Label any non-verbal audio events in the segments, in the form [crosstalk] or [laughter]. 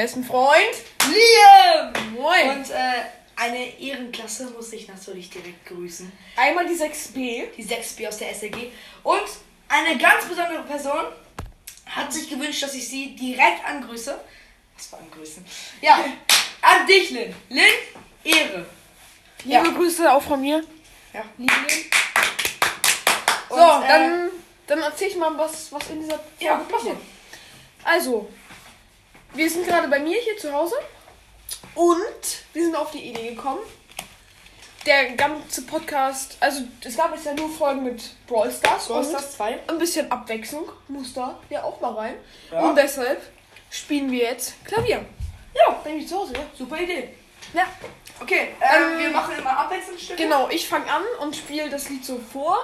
besten Freund. Liam. Moin! Und äh, eine Ehrenklasse muss ich natürlich direkt grüßen. einmal die 6b. Die 6B aus der SLG. Und eine ganz besondere Person hat sich gewünscht, dass ich sie direkt angrüße. Was für angrüßen? Ja, [laughs] an dich, Lynn. Lynn, Ehre. Liebe Ja. Grüße auch von mir. Ja. Liebe Lin. So, Und, äh, dann, dann erzähl ich mal, was, was in dieser Folge Ja, passiert. Also, wir sind gerade bei mir hier zu Hause und wir sind auf die Idee gekommen, der ganze Podcast, also es gab jetzt ja nur Folgen mit Brawl Stars Brawl und Stars 2. ein bisschen Abwechslung muss da ja auch mal rein. Ja. Und deshalb spielen wir jetzt Klavier. Ja, Bei mir zu Hause, ja. super Idee. Ja, Okay, ähm, Ähm, wir machen immer Abwechslungsstücke. genau. Ich fange an und spiele das Lied so vor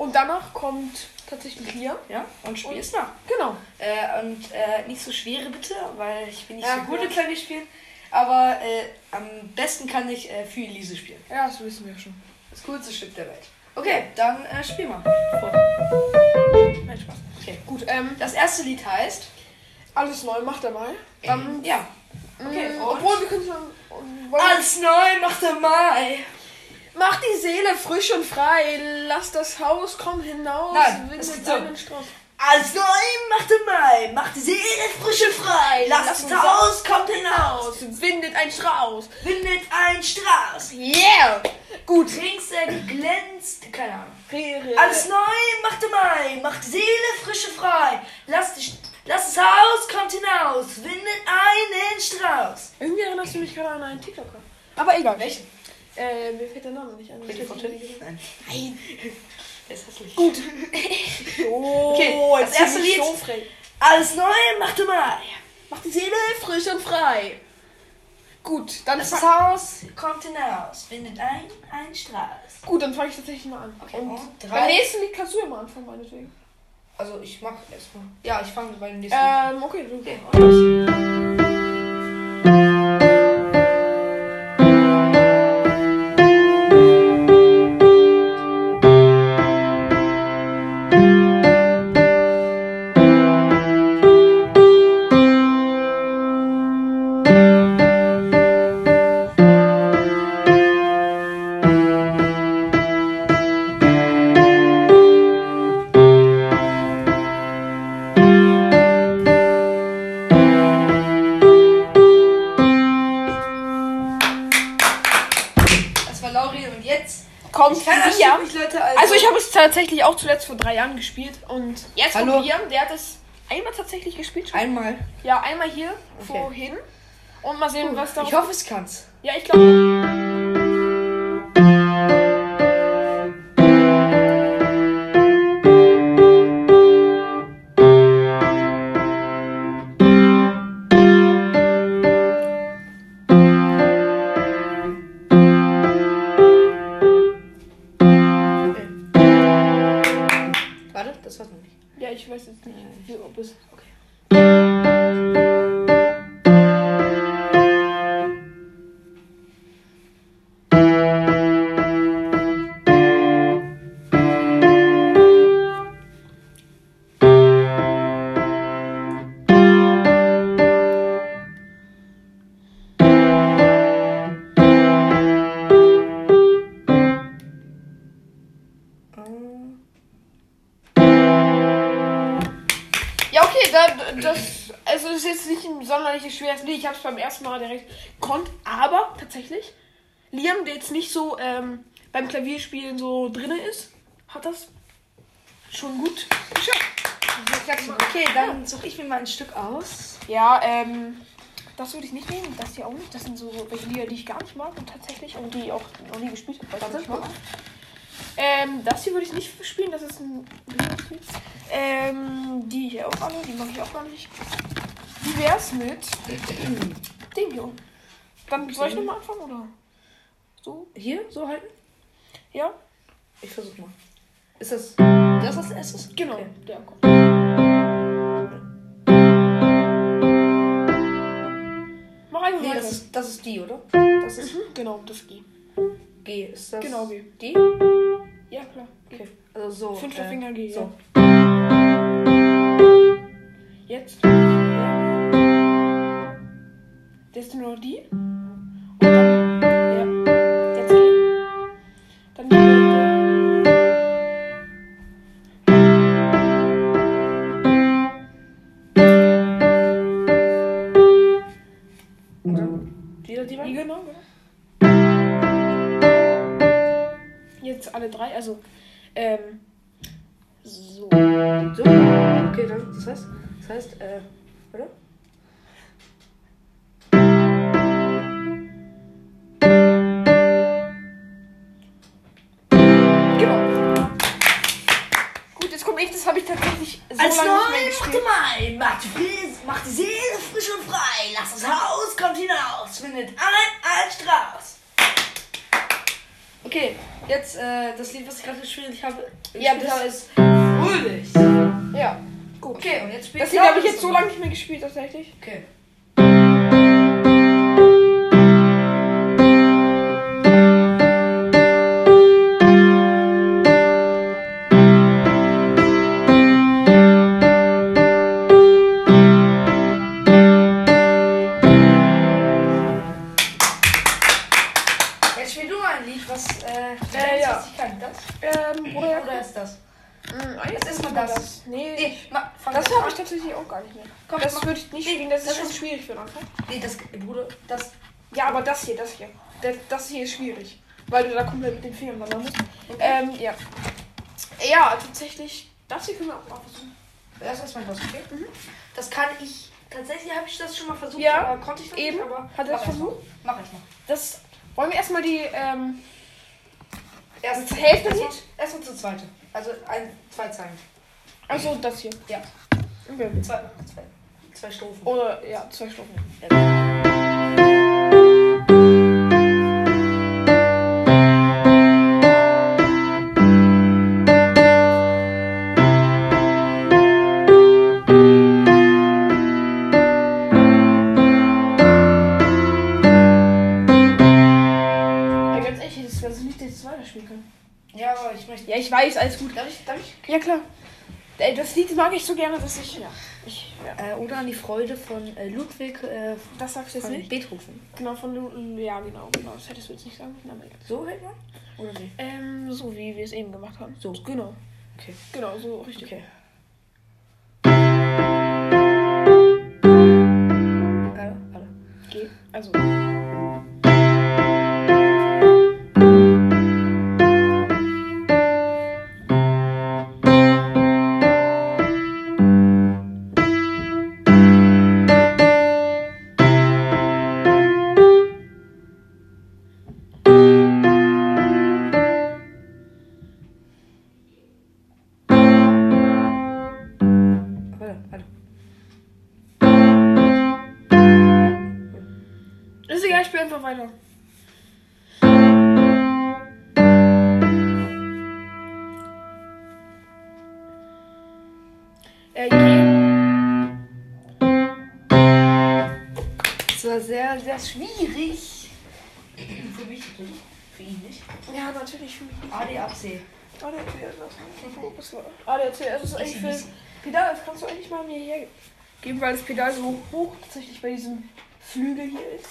und danach kommt tatsächlich Liam. Ja, und spiel Und- es nach. Genau. Äh, und äh, nicht so schwere bitte, weil ich bin nicht Ja, so gut ja. im Klavier spielen. Aber äh, am besten kann ich äh, für Elise spielen. Ja, das wissen wir schon. Das coolste Stück der Welt. Okay, dann äh, spiel mal. Nein, Spaß. Okay. Gut, ähm, Das erste Lied heißt. alles neu macht er mal. Ähm, ja. Okay, Mm, und- obwohl wir können schon. wollen- Alles neu macht der Mai. Mach die Seele frisch und frei. Lass das Haus, komm hinaus. Nein, windet das geht so. Alles neu macht der Mai. Macht die Seele frisch und frei. Lasst uns aus, kommt hinaus. Windet ein Strauß. Findet ein Strauß. Yeah! Gut. Ringsel glänzt. Keine Ahnung. Alles neu macht der Mai, macht die Seele frische frei. Lass, dich, lass das Haus, kommt hinaus, windet einen Strauß. Irgendwie erinnerst du mich gerade an einen TikToker. Aber egal. Welchen? Äh, mir fällt der Name nicht an. Freddy Fontaine? Nein. Nein. [laughs] Der ist hässlich. Gut. [laughs] Oh, Okay, das erste Lied. So. Alles neu macht der Mai. Mach die Seele frisch und frei. Gut, dann das Haus, kommt hinaus, windet ein, ein Strauß. Gut, dann fange ich tatsächlich mal an. Okay, und und beim drei. nächsten Lied kannst du ja mal anfangen, meinetwegen. Also ich mach erstmal. Ja, ich fange bei dem nächsten Lied. Ähm, okay, du. Okay, tatsächlich auch zuletzt vor drei Jahren gespielt und jetzt Hallo? Liam, der hat es einmal tatsächlich gespielt. schon. einmal. Ja, einmal hier vorhin und mal sehen, was da. Ich hoffe, es kann's. Ja, ich glaube. Ja, ich weiß jetzt nicht, wie, ob schweres Lied. Ich habe es beim ersten Mal direkt gekonnt. Aber tatsächlich, Liam, der jetzt nicht so ähm, beim Klavierspielen so drin ist, hat das schon gut geschafft. Okay, dann suche ich mir mal ein Stück aus. Ja, ähm, das würde ich nicht nehmen. Das hier auch nicht. Das sind so welche Lieder, die ich gar nicht mag und tatsächlich und die auch noch nie gespielt habe. ich Warte, nicht mag. Ähm, das hier würde ich nicht spielen. Das ist ein. Ähm, die hier auch alle, die mag ich auch gar nicht. Wie wär's mit dem hier? Dann soll ich nochmal anfangen oder? So? Hier, so halten? Ja? Ich versuch mal. Ist das. Das ist das erstes? Genau. Okay. Der kommt. Mach einfach Nee, weiter. das ist, das ist die, oder? Das ist Mhm, genau, das G. G. Ist das Genau, G. die? Ja, klar. Okay. Also Also so. Fünfter äh, Finger G. So. Ja. Jetzt. Ja. Das ist nur die. Und dann. Genau. Gut, jetzt komme ich, das habe ich tatsächlich so Als lange nicht mehr neu, gespielt. macht mal, macht, die- Seele frisch und frei, lasst das Haus, kommt hinaus, findet allen ein Strauß. Okay, jetzt äh, das Lied, was ich gerade gespielt habe, Ja, das- habe, ist Fröhlich. Ja, gut. Okay, und jetzt spielt Das Lied habe ich jetzt so lange nicht mehr gespielt, tatsächlich. Okay. Ähm, Bruder, Oder ist das? Mh, Jetzt ist mal mal das. Nee, Nee, ma, das das habe ich tatsächlich auch gar nicht mehr. Komm, das würde ich nicht Nee, spielen, das ist das schon ist- schwierig für den Anfang. Nee, das, Bruder, das. Ja, aber das hier, das hier. Das, das hier ist schwierig. Weil du da komplett mit den Fingern ran musst. Okay. Ähm, ja. Ja, tatsächlich. Das hier können wir auch mal versuchen. Das ist mein Boss, okay? Das kann ich. Tatsächlich habe ich das schon mal versucht, Mhm. Ja, aber konnte ich noch eben. nicht. Aber Hat er das versucht? Mach ich mal. Das. Wollen wir erstmal die, ähm. Erst Das Hälfte Lied? Erstmal zu zweite. Also ein, zwei Zeilen. Also das hier. Ja. Okay. Zwei, zwei, zwei Strophen. Oder, ja, zwei Stufen. Ja, weiß, alles gut. Darf ich? Darf ich? Ja, klar. Ey, das Lied mag ich so gerne, dass ich. Ja. Ich, ja. Äh, oder an die Freude von äh, Ludwig äh, Das sagst du jetzt nicht? Beethoven. Genau, von Lu Ja, genau, genau. Das hättest du jetzt nicht sagen egal. So hält man? Oder wie? Ähm, so wie wir es eben gemacht haben. So, genau. Okay. Genau, so richtig. Okay. G. Also. Sehr, sehr schwierig. Für mich natürlich. Für ihn nicht. Ja, natürlich für mich. ADAC. ADAC, ADAC, das ist eigentlich für Pedal, das kannst du eigentlich mal mir hier geben, weil das Pedal so hoch tatsächlich bei diesem Flügel hier ist.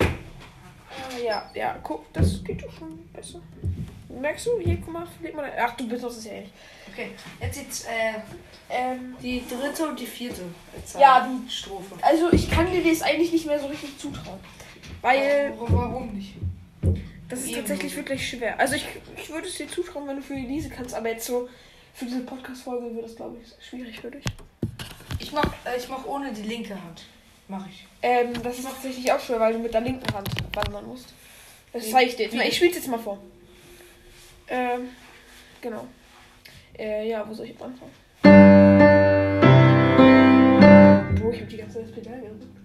Ah, ja, ja, guck, das geht doch schon besser. Merkst du, hier, guck mal, leg mal. Ach, du benutzt es ja nicht. Okay, jetzt jetzt äh, Ähm, die dritte und die vierte. Zahl. Ja, die- Strophe. also ich kann dir das eigentlich nicht mehr so richtig zutrauen. Weil Warum, warum nicht? das ist Eben. tatsächlich wirklich schwer. Also ich, ich würde es dir zutrauen, wenn du für Elise kannst, aber jetzt so für diese Podcast-Folge wird das, glaube ich, schwierig für dich. Ich mach, äh, ich mach ohne die linke Hand. Mach ich. Ähm, das ist tatsächlich auch schwer, weil du mit der linken Hand wandern musst. Das zeige ich dir jetzt. Na, ich spiele jetzt mal vor. Ähm, genau. Äh, ja, wo soll ich jetzt anfangen? Boah, ich habe die ganze Zeit das Pedal gedrückt.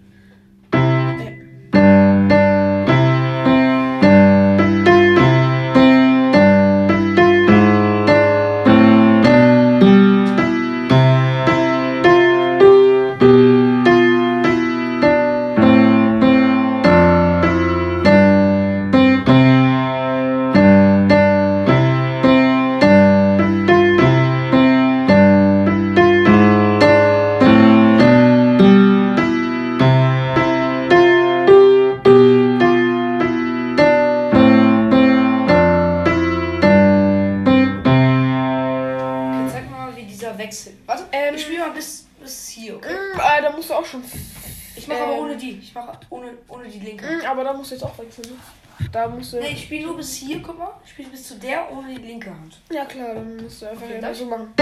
wieder wechseln. Warte, ähm, ich spiele mal bis, bis hier, okay? Äh, da musst du auch schon. Ich mache ähm, aber ohne die. Ich mache ohne, ohne die linke. Mm, aber da musst du jetzt auch wechseln. Ne? Da musst du. Nee, ich spiele nur bis hier, guck mal. Ich spiele bis zu der ohne die linke Hand. Ja, klar, dann musst du einfach okay, ja so machen.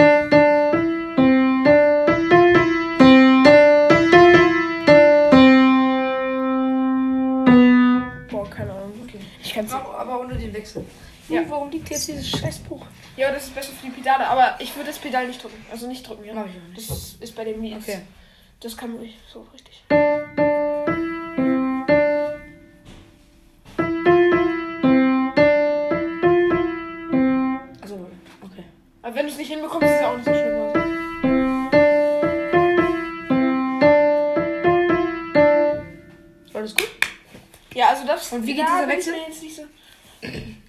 Boah, keine Ahnung. Okay. Ich kann's. Aber, aber ohne den Wechsel. Ja. Warum liegt jetzt dieses Scheißbuch? Ja, das ist besser für die Pedale, aber ich würde das Pedal nicht drücken. Also nicht drücken, ja. Mach ich auch nicht. Das ist, bei dem nie. Okay. Das kann man nicht so richtig. Also, okay. Aber wenn du es nicht hinbekommst, ist es auch nicht so schlimm. Also. War das gut? Ja, also das. Und wie geht dieser Wechsel? mir Jetzt nicht so.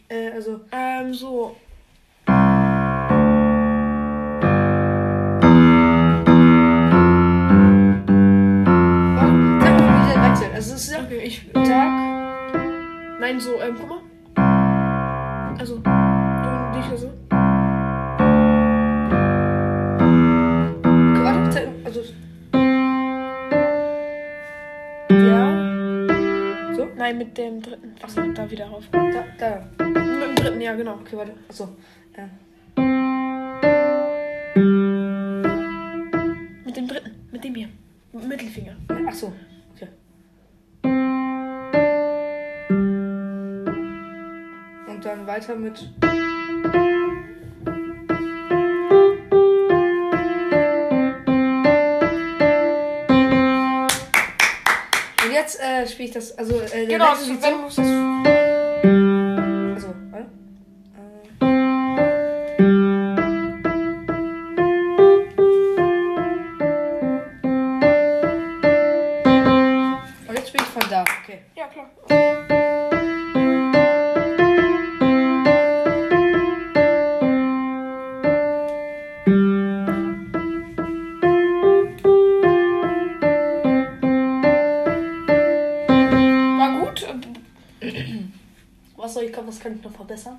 Äh, also. Ähm, so. Also, es ist ja. Ich sag. Nein, so, ähm, guck mal. Also, du nicht so. Okay, warte, zeig, also. Ja. So? Nein, mit dem dritten. Achso, da wieder rauf. Da, da. Mit dem dritten, ja, genau. Okay, warte. Achso. Ja. Mit dem dritten. Mit dem hier. Mittelfinger. Achso. Okay. Und dann weiter mit. Und jetzt äh, spiele ich das. Also, äh, Genau, sieht wenn du musst das. Soll ich, was kann ich noch verbessern?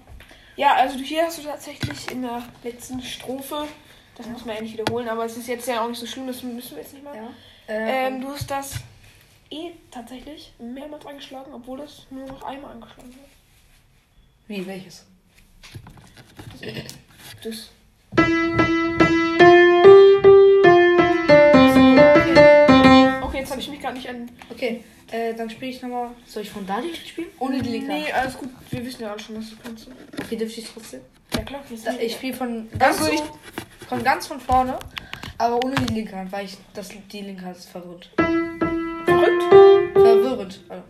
Ja, also hier hast du tatsächlich in der letzten Strophe, das muss man ja nicht wiederholen, aber es ist jetzt ja auch nicht so schlimm, das müssen wir jetzt nicht mal. Ja. Ähm, du hast das E tatsächlich mehrmals angeschlagen, obwohl es nur noch einmal angeschlagen wird. Wie, welches? Das. Okay, jetzt habe ich mich gar nicht an. Okay, äh, dann spiele ich nochmal. Soll ich von da die spielen? Ohne die linke. Nee, alles gut. Wir wissen ja alle schon, dass du kannst. Okay, dürfte ich trotzdem? Ja, klar. Da, ich spiele von ganz, Also ich- von ganz von vorne, aber ohne die linke Hand, weil ich das, die linke Hand ist verwirrt. verrückt. Verwirrend. Also.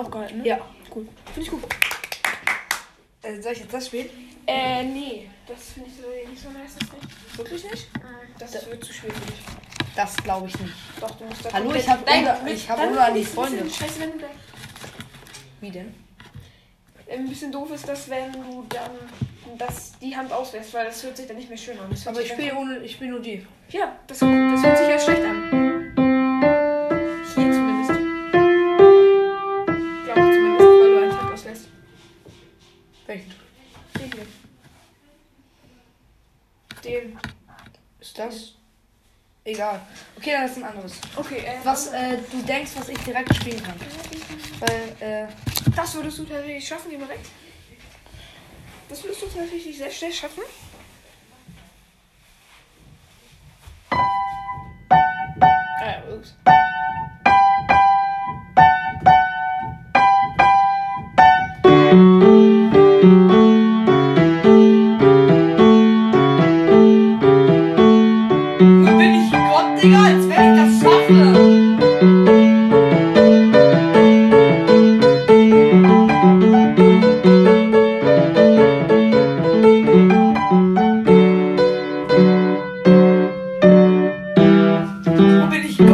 Daran aufgehalten, ne? Ja. Gut. Finde ich gut. Äh, soll ich jetzt das spielen? Äh, nee. Das finde ich so, nicht so nice, das nicht. Wirklich nicht? Das wird zu schwierig für dich. Das glaube ich nicht. Doch, du musst da Hallo, ich hab Nein, Ulla- mit- ich hab bisschen Freunde. Scheiße, wenn du Wie denn? ein bisschen doof ist, dass wenn du dann das, die Hand auswählst, weil das hört sich dann nicht mehr schön an. Das Aber ich spiele ohne, ich spiele nur die. Ja, das, das hört sich ja schlecht an. Das? Egal. Okay, dann ist ein anderes. Okay, äh, Was äh, du denkst, was ich direkt spielen kann. Weil, äh, Das würdest du tatsächlich schaffen, weg. Das würdest du tatsächlich sehr schnell schaffen.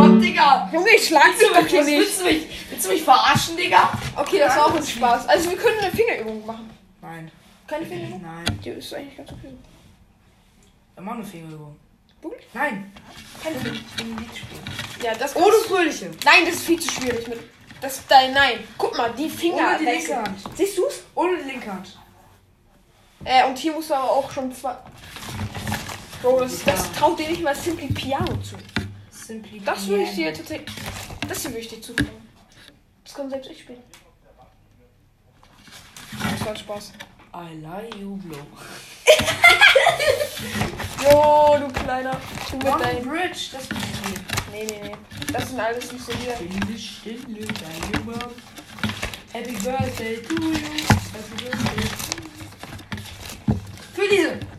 Gott, Digga? Junge, ich schlag dich doch hier Willst nicht. willst du mich, willst du mich verarschen, Digga? Okay, das war auch ein Spaß. Also wir können eine Fingerübung machen. Nein. Keine Fingerübung? Nein. Die ist eigentlich ganz okay. Wir machen eine Fingerübung. Wirklich? Nein. Keine Fingerübung. Ja, das Ohne Fröhliche. Nein, das ist viel zu schwierig mit. Das dein Nein. Guck mal, die Finger. Ohne die linke Hand. Siehst du's? Ohne die linke Hand. Äh, und hier musst du aber auch schon zwei. Bro, das, das traut dir nicht mal Simply Piano zu. Simply Das würde ich dir tatsächlich. Das hier würde ich dir zutrauen. Das kann selbst ich spielen. Das war Spaß. I lie you blow. [laughs] Jo, du kleiner. Du mit One deinen. Bridge, das bin ich. Nee, nee, nee. Das sind alles nicht so hier. Stille, stille, deine Mom. Happy Birthday to you. Happy Birthday to you. Für diese.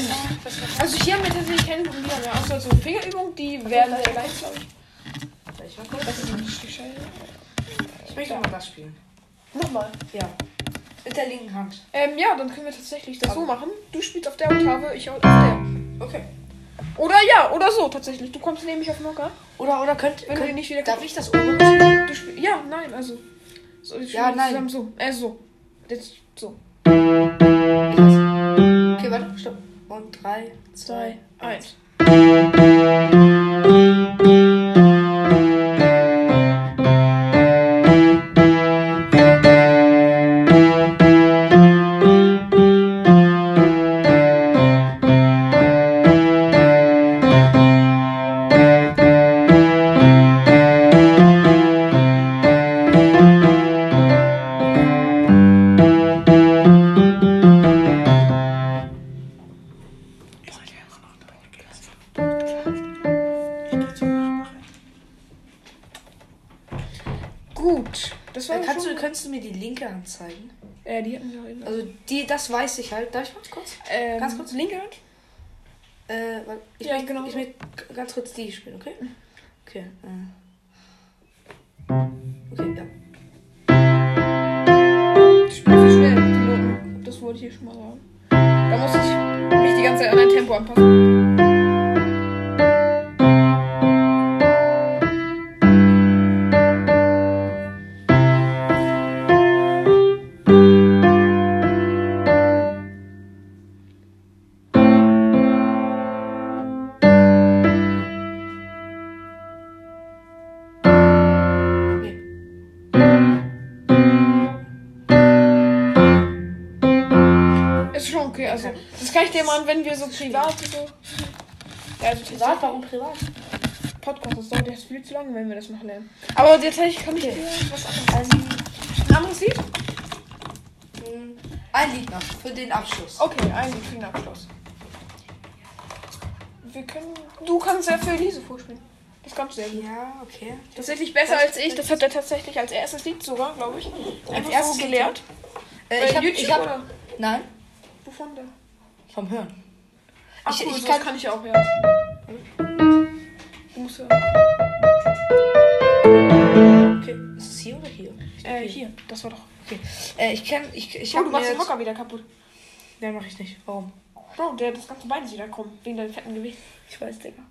Ähm, also hier haben wir tatsächlich keine Probleme mehr, außer so Fingerübungen, die werden sehr leicht, glaube ich. Ich mal kurz? Das ist nicht. Ich möchte mal das spielen. Nochmal. Ja. Mit der linken Hand. Ähm, ja, dann können wir tatsächlich das so machen. Du spielst auf der Oktave, ich auf der. Okay. Oder ja, oder so tatsächlich. Du kommst nämlich auf Nocker. Oder, oder könnt, Wenn du könnt nicht wieder Darf ich das obere spielen? Du spielst. Ja, nein, also. So, Ja, nein. Zusammen so. Äh, so. Jetzt so. Okay, warte. Stopp. Und 3, 2, 1. das weiß ich halt. Darf ich mal kurz? ähm, ganz kurz. Linke Hand? Äh, weil ich Ja, möchte genau Ich möchte ganz kurz die spielen, okay? Okay. Äh. Okay, ja. Du spielst so schnell. Das wollte ich hier schon mal sagen. Da muss ich mich die ganze Zeit an dein Tempo anpassen. Das mal, wenn wir so privat so. Ja, also Privat, warum privat? Podcast, das dauert jetzt viel zu lange, wenn wir das noch lernen. Aber tatsächlich kann ich dir was anderes. Ein anderes Lied? Hm, Ein Lied noch für den Abschluss. Okay, ein Lied für den Abschluss. Wir können. Du kannst ja für Elise vorspielen. Das kannst du sehr gut. Ja, okay. Tatsächlich besser als ich. Das hat er tatsächlich als erstes Lied sogar, glaube ich. Einfach erstes so gelehrt. Äh, ich hab, YouTube ich hab? Nein, Wovon denn? Vom Hören. Ach, Ich- cool, ich kann- kann ich auch, ja. Du musst hören. Okay. Ist es hier oder hier? Äh, hier. Das war doch. Okay. Äh, ich kenn, ich, ich Oh, hab du machst den. Hocker wieder kaputt. Nein, mach ich nicht. Warum? Bro, der, das ganze Bein ist wieder krumm. Wegen deinem fetten Gewicht. Ich weiß, Digga.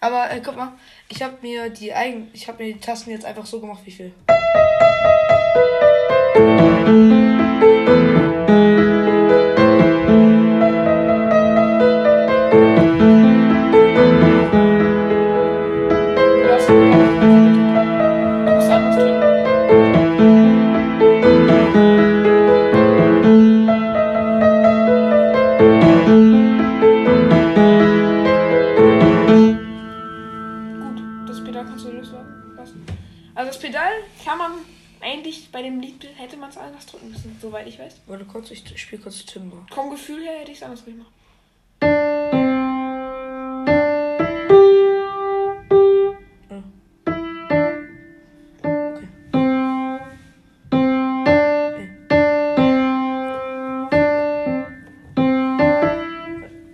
Aber äh, guck mal, ich habe mir die eigen, ich habe mir die Tasten jetzt einfach so gemacht, wie ich Gefühl her hätte ich es anders gemacht. Okay.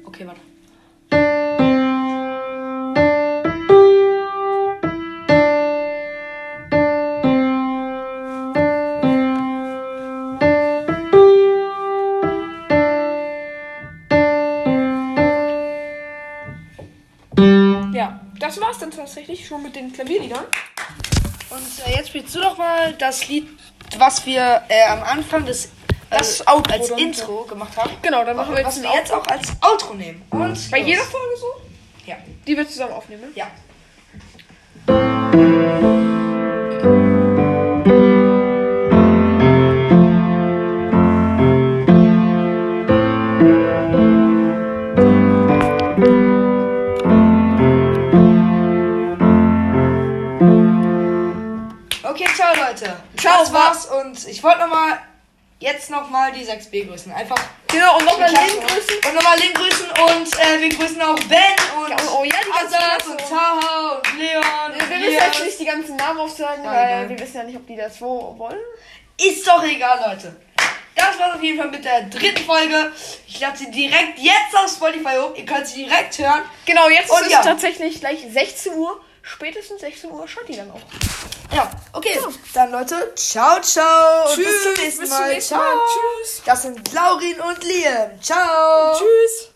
Okay, warte. Tatsächlich schon mit den Klavierliedern. Und äh, jetzt spielst du doch mal das Lied, was wir äh, am Anfang des Das äh, Outro als. Intro gemacht haben. Genau, dann machen wir jetzt was wir jetzt auch als Outro nehmen. Und Bei los. jeder Folge so? Ja. Die wir zusammen aufnehmen. ne? Ja. Und ich wollte nochmal jetzt nochmal die 6B grüßen. Einfach Genau, und nochmal Klasse. Link grüßen. Und nochmal Link grüßen und äh, wir grüßen auch Ben und Ja, oh ja, die Klasse. und Taha und Leon Wir und müssen Elias. jetzt nicht die ganzen Namen aufsagen, Ja, weil wir wissen ja nicht, ob die das wo wollen. Ist doch egal, Leute. Das war's auf jeden Fall mit der dritten Folge. Ich lade sie direkt jetzt auf Spotify hoch. Ihr könnt sie direkt hören. Genau, jetzt Und ist es ja. tatsächlich gleich 16 Uhr. Spätestens 16 Uhr schaut die dann auch. Ja, okay. Dann Leute, ciao, ciao. und bis zum nächsten bis zum Mal. nächsten ciao. Mal. Tschüss. Das sind Laurin und Liam. Ciao. Tschüss.